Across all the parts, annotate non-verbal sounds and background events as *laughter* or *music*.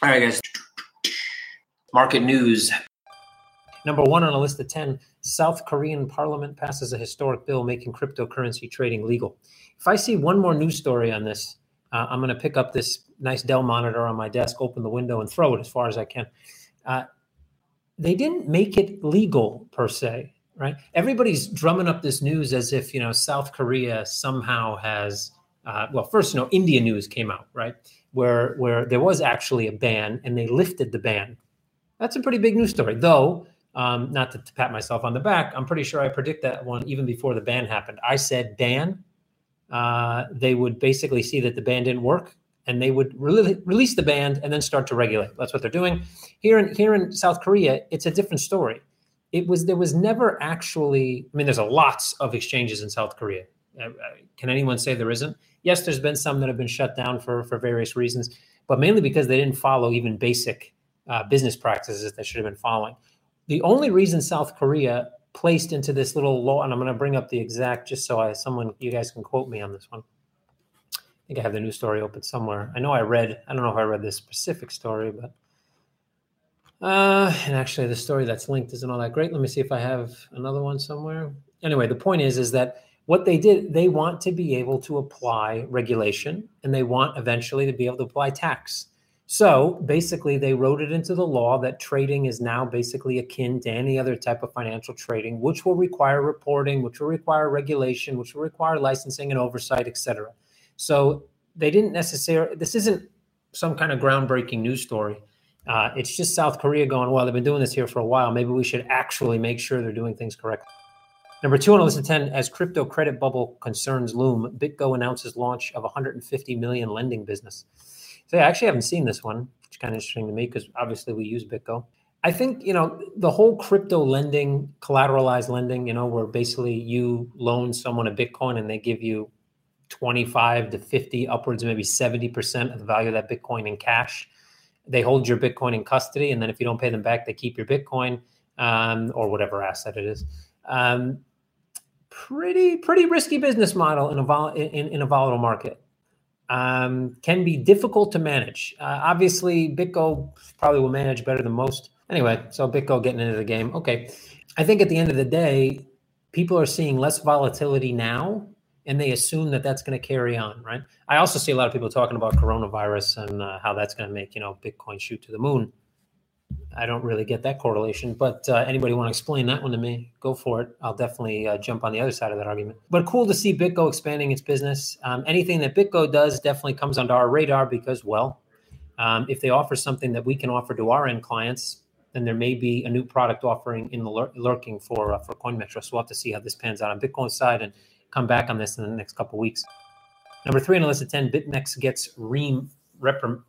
All right, guys. Market news. Number one on a list of 10 South Korean parliament passes a historic bill making cryptocurrency trading legal. If I see one more news story on this, uh, I'm going to pick up this nice Dell monitor on my desk, open the window, and throw it as far as I can. Uh, they didn't make it legal per se, right? Everybody's drumming up this news as if you know South Korea somehow has. Uh, well, first, you know, India news came out, right, where where there was actually a ban and they lifted the ban. That's a pretty big news story, though. Um, not to, to pat myself on the back, I'm pretty sure I predict that one even before the ban happened. I said ban. Uh, they would basically see that the ban didn't work and they would re- release the ban and then start to regulate. That's what they're doing here in here in South Korea. It's a different story. It was there was never actually. I mean, there's a lots of exchanges in South Korea. Uh, uh, can anyone say there isn't? Yes, there's been some that have been shut down for for various reasons, but mainly because they didn't follow even basic uh, business practices that should have been following. The only reason South Korea placed into this little law, and I'm going to bring up the exact just so I someone you guys can quote me on this one I think I have the news story open somewhere. I know I read, I don't know if I read this specific story, but uh, and actually the story that's linked isn't all that great. Let me see if I have another one somewhere. Anyway, the point is, is that what they did, they want to be able to apply regulation and they want eventually to be able to apply tax. So basically, they wrote it into the law that trading is now basically akin to any other type of financial trading, which will require reporting, which will require regulation, which will require licensing and oversight, et cetera. So they didn't necessarily, this isn't some kind of groundbreaking news story. Uh, it's just South Korea going, well, they've been doing this here for a while. Maybe we should actually make sure they're doing things correctly. Number two on the list of 10, as crypto credit bubble concerns loom, BitGo announces launch of 150 million lending business. So I actually haven't seen this one, which is kind of interesting to me because obviously we use BitGo. I think, you know, the whole crypto lending, collateralized lending, you know, where basically you loan someone a Bitcoin and they give you 25 to 50, upwards maybe 70% of the value of that Bitcoin in cash. They hold your Bitcoin in custody, and then if you don't pay them back, they keep your Bitcoin um, or whatever asset it is. Um, pretty pretty risky business model in a vol- in, in a volatile market. Um, can be difficult to manage. Uh, obviously, BitGo probably will manage better than most. Anyway, so BitGo getting into the game. Okay, I think at the end of the day, people are seeing less volatility now and they assume that that's going to carry on, right? I also see a lot of people talking about coronavirus and uh, how that's going to make you know Bitcoin shoot to the moon. I don't really get that correlation, but uh, anybody want to explain that one to me? Go for it. I'll definitely uh, jump on the other side of that argument. But cool to see BitGo expanding its business. Um, anything that BitGo does definitely comes under our radar because, well, um, if they offer something that we can offer to our end clients, then there may be a new product offering in the lur- lurking for uh, for CoinMetro. So we'll have to see how this pans out on Bitcoin side and come back on this in the next couple weeks. Number three on the list of 10, BitMEX gets ream, reprim,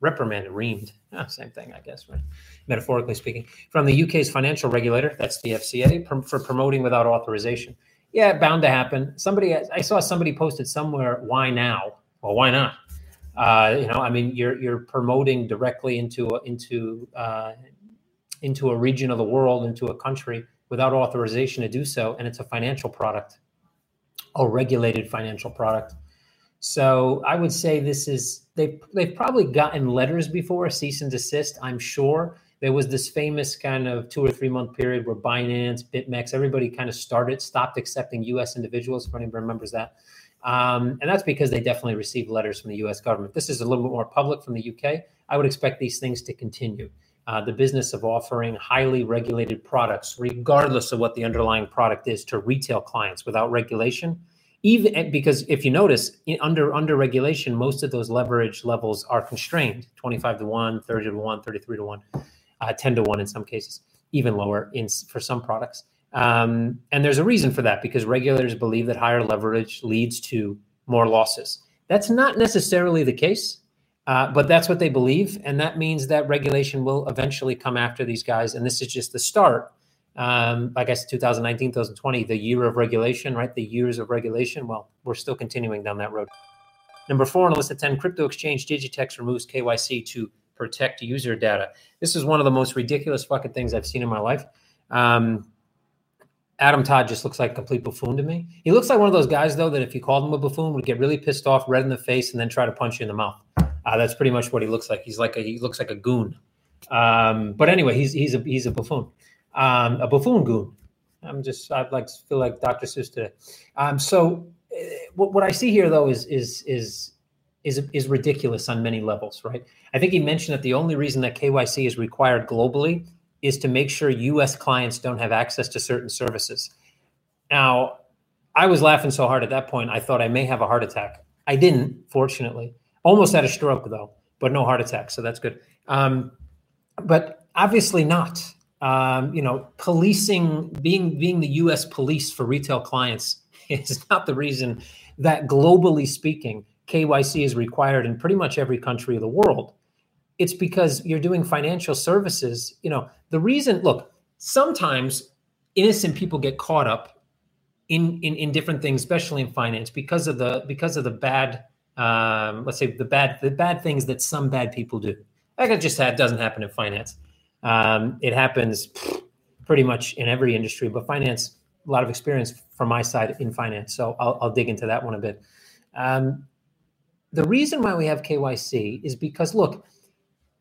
reprimanded, reamed. Oh, same thing, I guess, right? Metaphorically speaking. From the UK's financial regulator, that's the FCA, for promoting without authorization. Yeah, bound to happen. Somebody, I saw somebody posted somewhere, why now? Well, why not? Uh, you know, I mean, you're you're promoting directly into a, into uh, into a region of the world, into a country without authorization to do so, and it's a financial product a regulated financial product. So I would say this is they've they've probably gotten letters before cease and desist. I'm sure there was this famous kind of two or three month period where Binance, BitMEX, everybody kind of started stopped accepting U.S. individuals. If anybody remembers that, um, and that's because they definitely received letters from the U.S. government. This is a little bit more public from the U.K. I would expect these things to continue. Uh, the business of offering highly regulated products, regardless of what the underlying product is, to retail clients without regulation. Even eh, because if you notice, under under regulation, most of those leverage levels are constrained: twenty-five to one, 30 to one, 33 to one, uh, 10 to one in some cases, even lower in for some products. Um, and there's a reason for that because regulators believe that higher leverage leads to more losses. That's not necessarily the case. Uh, but that's what they believe. And that means that regulation will eventually come after these guys. And this is just the start. Um, I guess 2019, 2020, the year of regulation, right? The years of regulation. Well, we're still continuing down that road. Number four on the list of 10 crypto exchange Digitex removes KYC to protect user data. This is one of the most ridiculous fucking things I've seen in my life. Um, Adam Todd just looks like a complete buffoon to me. He looks like one of those guys, though, that if you called him a buffoon, would get really pissed off, red in the face, and then try to punch you in the mouth. Uh, that's pretty much what he looks like. He's like a, he looks like a goon. Um, but anyway, he's he's a he's a buffoon, um, a buffoon goon. I'm just I like feel like Dr. Seuss today. Um, so uh, what, what I see here though is is is is is ridiculous on many levels, right? I think he mentioned that the only reason that KYC is required globally is to make sure U.S. clients don't have access to certain services. Now, I was laughing so hard at that point, I thought I may have a heart attack. I didn't, fortunately. Almost had a stroke though, but no heart attack, so that's good. Um, but obviously not. Um, you know, policing, being being the U.S. police for retail clients *laughs* is not the reason that globally speaking, KYC is required in pretty much every country of the world. It's because you're doing financial services. You know, the reason. Look, sometimes innocent people get caught up in in, in different things, especially in finance, because of the because of the bad um, let's say the bad the bad things that some bad people do. That just had, doesn't happen in finance. Um, it happens pretty much in every industry, but finance, a lot of experience from my side in finance. So I'll, I'll dig into that one a bit. Um, the reason why we have KYC is because look,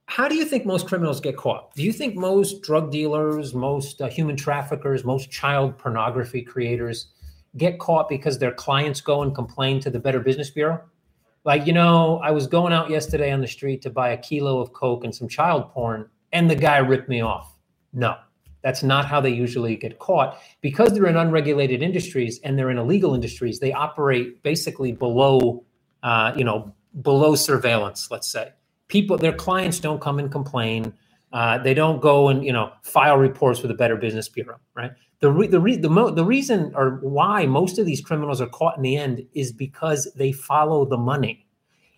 how do you think most criminals get caught? Do you think most drug dealers, most uh, human traffickers, most child pornography creators get caught because their clients go and complain to the Better Business Bureau? Like, you know, I was going out yesterday on the street to buy a kilo of Coke and some child porn, and the guy ripped me off. No, that's not how they usually get caught. Because they're in unregulated industries and they're in illegal industries, they operate basically below, uh, you know, below surveillance, let's say. People, their clients don't come and complain. Uh, they don't go and you know file reports with the Better Business Bureau, right? The re- the re- the, mo- the reason or why most of these criminals are caught in the end is because they follow the money,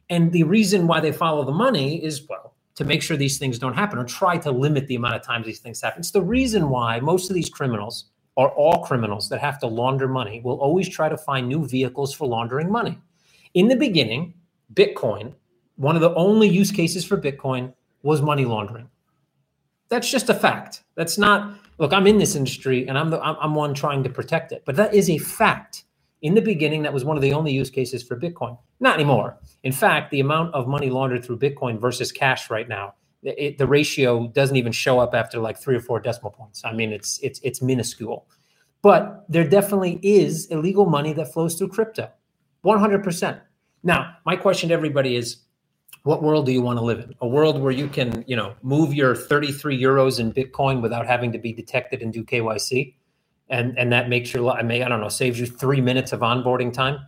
and the reason why they follow the money is well to make sure these things don't happen or try to limit the amount of times these things happen. It's the reason why most of these criminals or all criminals that have to launder money will always try to find new vehicles for laundering money. In the beginning, Bitcoin, one of the only use cases for Bitcoin was money laundering that's just a fact. That's not look. I'm in this industry, and I'm the I'm, I'm one trying to protect it. But that is a fact. In the beginning, that was one of the only use cases for Bitcoin. Not anymore. In fact, the amount of money laundered through Bitcoin versus cash right now, it, the ratio doesn't even show up after like three or four decimal points. I mean, it's it's it's minuscule. But there definitely is illegal money that flows through crypto, 100%. Now, my question to everybody is what world do you want to live in? A world where you can, you know, move your 33 euros in Bitcoin without having to be detected and do KYC, and and that makes your I may I don't know saves you three minutes of onboarding time,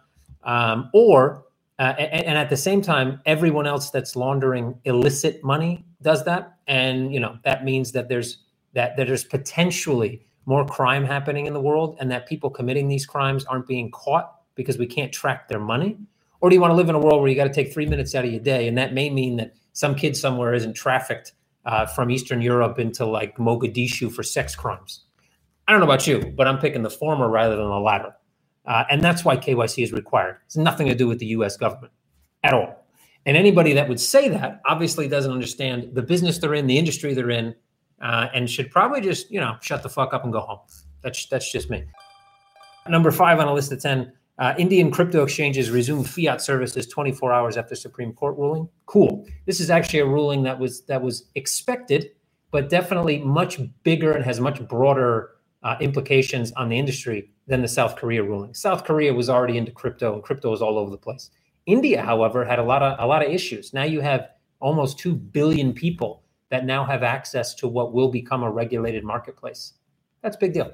um, or uh, and, and, at the same time, everyone else that's laundering illicit money does that, and you know that means that there's that, that there's potentially more crime happening in the world, and that people committing these crimes aren't being caught because we can't track their money. Or do you want to live in a world where you got to take three minutes out of your day? And that may mean that some kid somewhere isn't trafficked uh, from Eastern Europe into like Mogadishu for sex crimes. I don't know about you, but I'm picking the former rather than the latter. Uh, and that's why KYC is required. It's nothing to do with the US government at all. And anybody that would say that obviously doesn't understand the business they're in, the industry they're in, uh, and should probably just, you know, shut the fuck up and go home. That's, that's just me. Number five on a list of 10 uh, Indian crypto exchanges resume fiat services 24 hours after Supreme Court ruling. Cool. This is actually a ruling that was that was expected, but definitely much bigger and has much broader uh, implications on the industry than the South Korea ruling. South Korea was already into crypto, and crypto was all over the place. India, however, had a lot of a lot of issues. Now you have almost two billion people that now have access to what will become a regulated marketplace. That's a big deal.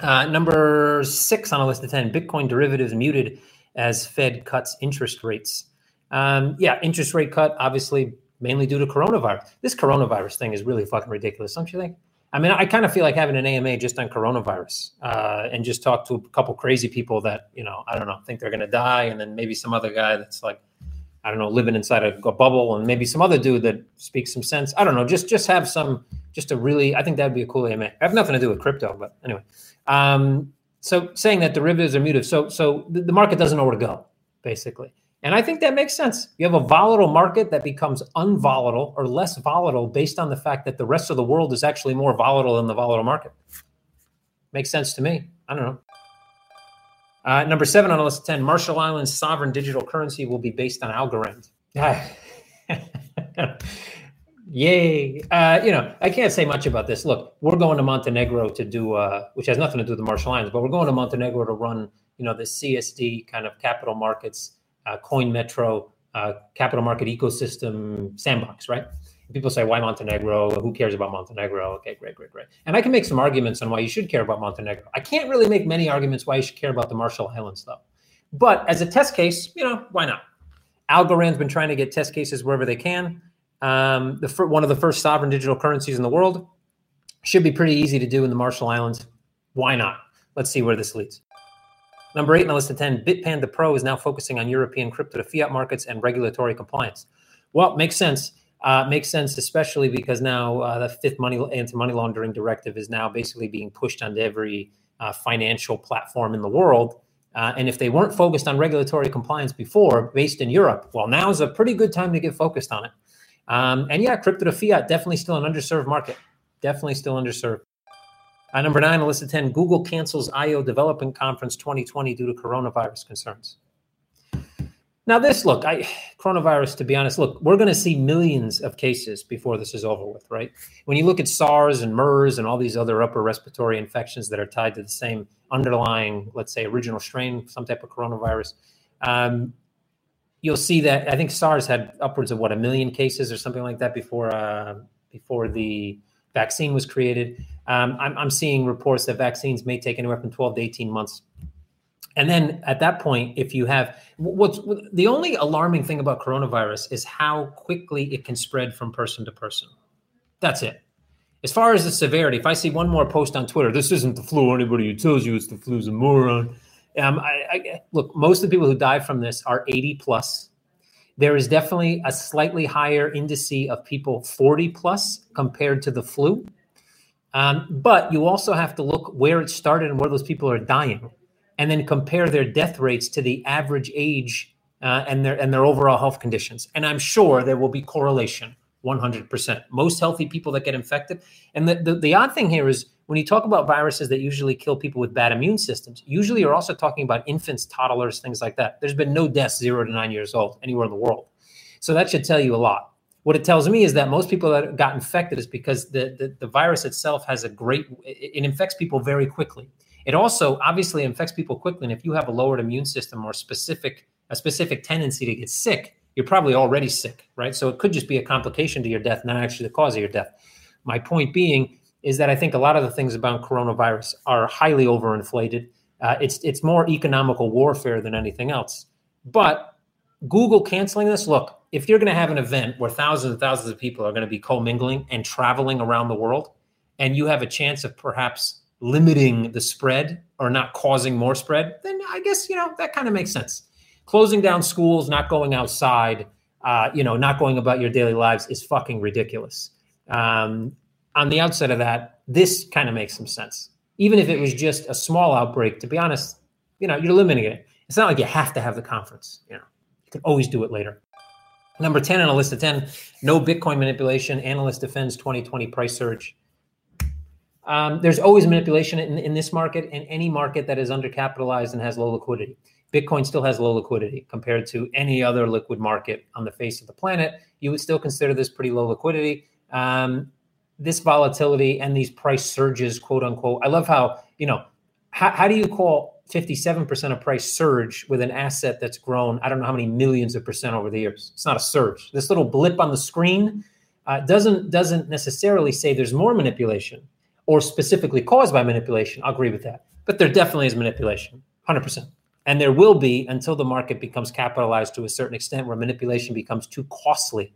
Uh, number six on a list of 10 Bitcoin derivatives muted as Fed cuts interest rates. Um, yeah, interest rate cut, obviously, mainly due to coronavirus. This coronavirus thing is really fucking ridiculous, don't you think? I mean, I kind of feel like having an AMA just on coronavirus uh, and just talk to a couple crazy people that, you know, I don't know, think they're going to die. And then maybe some other guy that's like, I don't know, living inside a, a, bubble, and maybe some other dude that speaks some sense. I don't know. Just just have some, just a really. I think that'd be a cool AMA. I have nothing to do with crypto, but anyway. Um, so saying that derivatives are muted, so so the, the market doesn't know where to go, basically. And I think that makes sense. You have a volatile market that becomes unvolatile or less volatile based on the fact that the rest of the world is actually more volatile than the volatile market. Makes sense to me. I don't know. Uh, number seven on the list of 10 Marshall Islands sovereign digital currency will be based on Algorand. *laughs* Yay. Uh, you know, I can't say much about this. Look, we're going to Montenegro to do, uh, which has nothing to do with the Marshall Islands, but we're going to Montenegro to run, you know, the CSD kind of capital markets, uh, CoinMetro, uh, capital market ecosystem sandbox, right? People say, why Montenegro? Who cares about Montenegro? Okay, great, great, great. And I can make some arguments on why you should care about Montenegro. I can't really make many arguments why you should care about the Marshall Islands, though. But as a test case, you know, why not? Algorand's been trying to get test cases wherever they can um, the one of the first sovereign digital currencies in the world. Should be pretty easy to do in the Marshall Islands. Why not? Let's see where this leads. Number eight on the list of 10, Bitpanda Pro is now focusing on European crypto to fiat markets and regulatory compliance. Well, makes sense. Uh, makes sense, especially because now uh, the fifth money anti-money laundering directive is now basically being pushed onto every uh, financial platform in the world. Uh, and if they weren't focused on regulatory compliance before, based in Europe, well, now is a pretty good time to get focused on it. Um, and yeah, crypto to fiat, definitely still an underserved market. Definitely still underserved. Uh, number nine, list of 10, Google cancels IO Development Conference 2020 due to coronavirus concerns. Now, this look, I coronavirus, to be honest, look, we're going to see millions of cases before this is over with, right? When you look at SARS and MERS and all these other upper respiratory infections that are tied to the same underlying, let's say, original strain, some type of coronavirus, um, you'll see that I think SARS had upwards of what a million cases or something like that before uh, before the vaccine was created. Um, I'm, I'm seeing reports that vaccines may take anywhere from 12 to 18 months. And then at that point, if you have what's the only alarming thing about coronavirus is how quickly it can spread from person to person. That's it. As far as the severity, if I see one more post on Twitter, this isn't the flu. Anybody who tells you it's the flu is a moron. Um, I, I, look, most of the people who die from this are 80 plus. There is definitely a slightly higher indice of people 40 plus compared to the flu. Um, but you also have to look where it started and where those people are dying, and then compare their death rates to the average age uh, and their and their overall health conditions. And I'm sure there will be correlation, 100%. Most healthy people that get infected, and the, the, the odd thing here is when you talk about viruses that usually kill people with bad immune systems, usually you're also talking about infants, toddlers, things like that. There's been no deaths zero to nine years old anywhere in the world. So that should tell you a lot. What it tells me is that most people that got infected is because the, the, the virus itself has a great, it, it infects people very quickly. It also obviously infects people quickly. And if you have a lowered immune system or specific, a specific tendency to get sick, you're probably already sick, right? So it could just be a complication to your death, not actually the cause of your death. My point being, is that I think a lot of the things about coronavirus are highly overinflated. Uh, it's it's more economical warfare than anything else. But Google canceling this, look, if you're going to have an event where thousands and thousands of people are going to be commingling and traveling around the world, and you have a chance of perhaps limiting the spread or not causing more spread, then I guess you know that kind of makes sense. Closing down schools, not going outside, uh, you know, not going about your daily lives is fucking ridiculous. Um, on the outset of that, this kind of makes some sense. Even if it was just a small outbreak, to be honest, you know, you're limiting it. It's not like you have to have the conference. You know, you can always do it later. Number 10 on a list of 10, no Bitcoin manipulation. Analyst defends 2020 price surge. Um, there's always manipulation in, in this market and any market that is undercapitalized and has low liquidity. Bitcoin still has low liquidity compared to any other liquid market on the face of the planet. You would still consider this pretty low liquidity. Um, this volatility and these price surges, quote unquote. I love how, you know, how, how do you call 57% of price surge with an asset that's grown, I don't know how many millions of percent over the years? It's not a surge. This little blip on the screen uh, doesn't doesn't necessarily say there's more manipulation or specifically caused by manipulation. I'll agree with that. But there definitely is manipulation, 100%. And there will be until the market becomes capitalized to a certain extent where manipulation becomes too costly.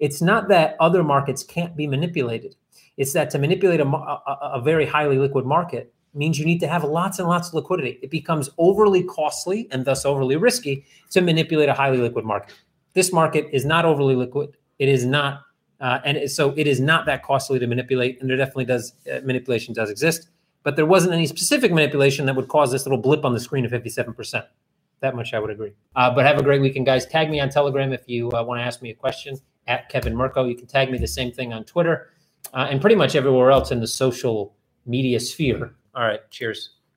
It's not that other markets can't be manipulated. It's that to manipulate a, a, a very highly liquid market means you need to have lots and lots of liquidity. It becomes overly costly and thus overly risky to manipulate a highly liquid market. This market is not overly liquid. It is not, uh, and so it is not that costly to manipulate. And there definitely does uh, manipulation does exist, but there wasn't any specific manipulation that would cause this little blip on the screen of fifty-seven percent. That much I would agree. Uh, but have a great weekend, guys. Tag me on Telegram if you uh, want to ask me a question at Kevin Murcko. You can tag me the same thing on Twitter uh, and pretty much everywhere else in the social media sphere. All right. Cheers.